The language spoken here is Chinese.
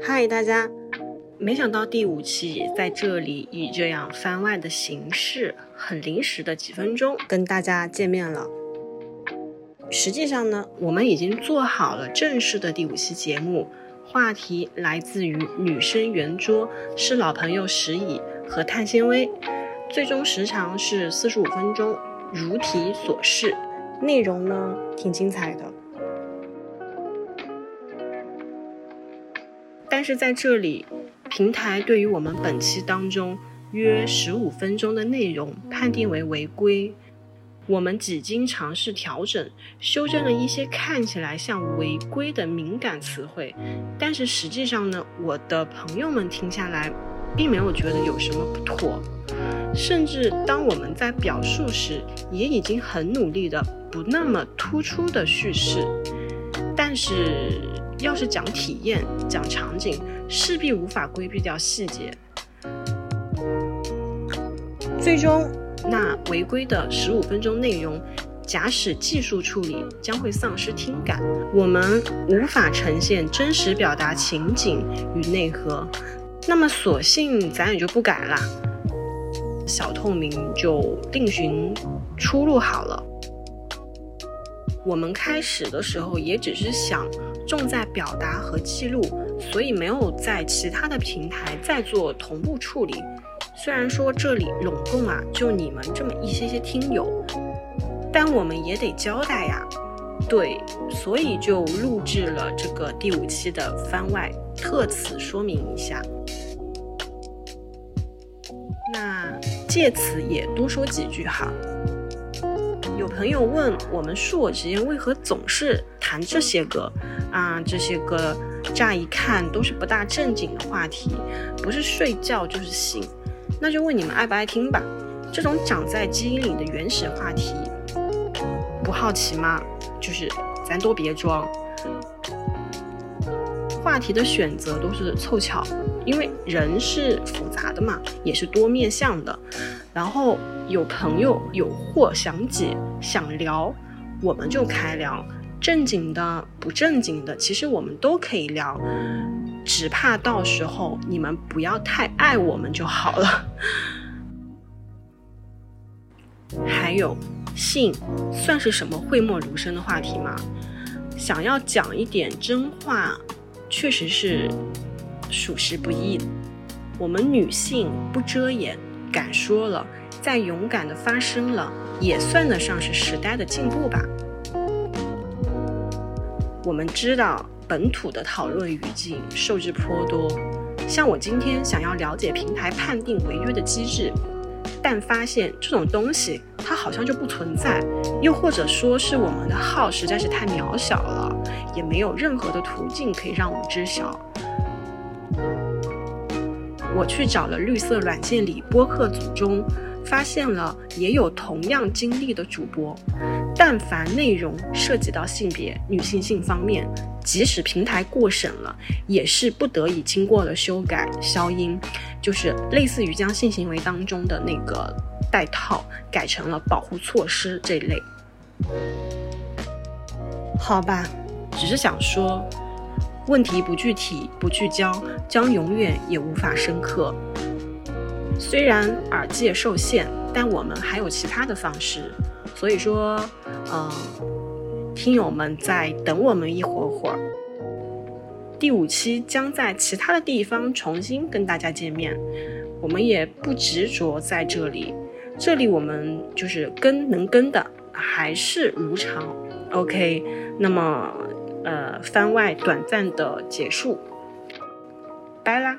嗨，大家！没想到第五期在这里以这样番外的形式，很临时的几分钟跟大家见面了。实际上呢，我们已经做好了正式的第五期节目，话题来自于女生圆桌，是老朋友石乙和碳纤维，最终时长是四十五分钟，如题所示，内容呢挺精彩的。但是在这里，平台对于我们本期当中约十五分钟的内容判定为违规。我们几经尝试调整，修正了一些看起来像违规的敏感词汇，但是实际上呢，我的朋友们听下来，并没有觉得有什么不妥。甚至当我们在表述时，也已经很努力的不那么突出的叙事，但是。要是讲体验、讲场景，势必无法规避掉细节。最终，那违规的十五分钟内容，假使技术处理将会丧失听感，我们无法呈现真实表达情景与内核。那么，索性咱也就不改了，小透明就另寻出路好了。我们开始的时候也只是想。重在表达和记录，所以没有在其他的平台再做同步处理。虽然说这里拢共啊，就你们这么一些些听友，但我们也得交代呀。对，所以就录制了这个第五期的番外，特此说明一下。那借此也多说几句哈。有朋友问我们恕我直言，为何总是谈这些个啊？这些个乍一看都是不大正经的话题，不是睡觉就是性。那就问你们爱不爱听吧。这种长在基因里的原始话题，不好奇吗？就是咱都别装。话题的选择都是凑巧，因为人是复杂的嘛，也是多面向的。然后有朋友有货想解想聊，我们就开聊。正经的不正经的，其实我们都可以聊，只怕到时候你们不要太爱我们就好了。还有性算是什么讳莫如深的话题吗？想要讲一点真话，确实是属实不易。我们女性不遮掩。敢说了，再勇敢的发声了，也算得上是时代的进步吧。我们知道本土的讨论语境受制颇多，像我今天想要了解平台判定违约的机制，但发现这种东西它好像就不存在，又或者说是我们的号实在是太渺小了，也没有任何的途径可以让我们知晓。我去找了绿色软件里播客组中，发现了也有同样经历的主播。但凡内容涉及到性别、女性性方面，即使平台过审了，也是不得已经过了修改、消音，就是类似于将性行为当中的那个带套改成了保护措施这一类。好吧，只是想说。问题不具体、不聚焦，将永远也无法深刻。虽然耳界受限，但我们还有其他的方式。所以说，嗯，听友们再等我们一会儿会儿。第五期将在其他的地方重新跟大家见面。我们也不执着在这里，这里我们就是跟能跟的，还是如常。OK，那么。呃，番外短暂的结束，拜啦。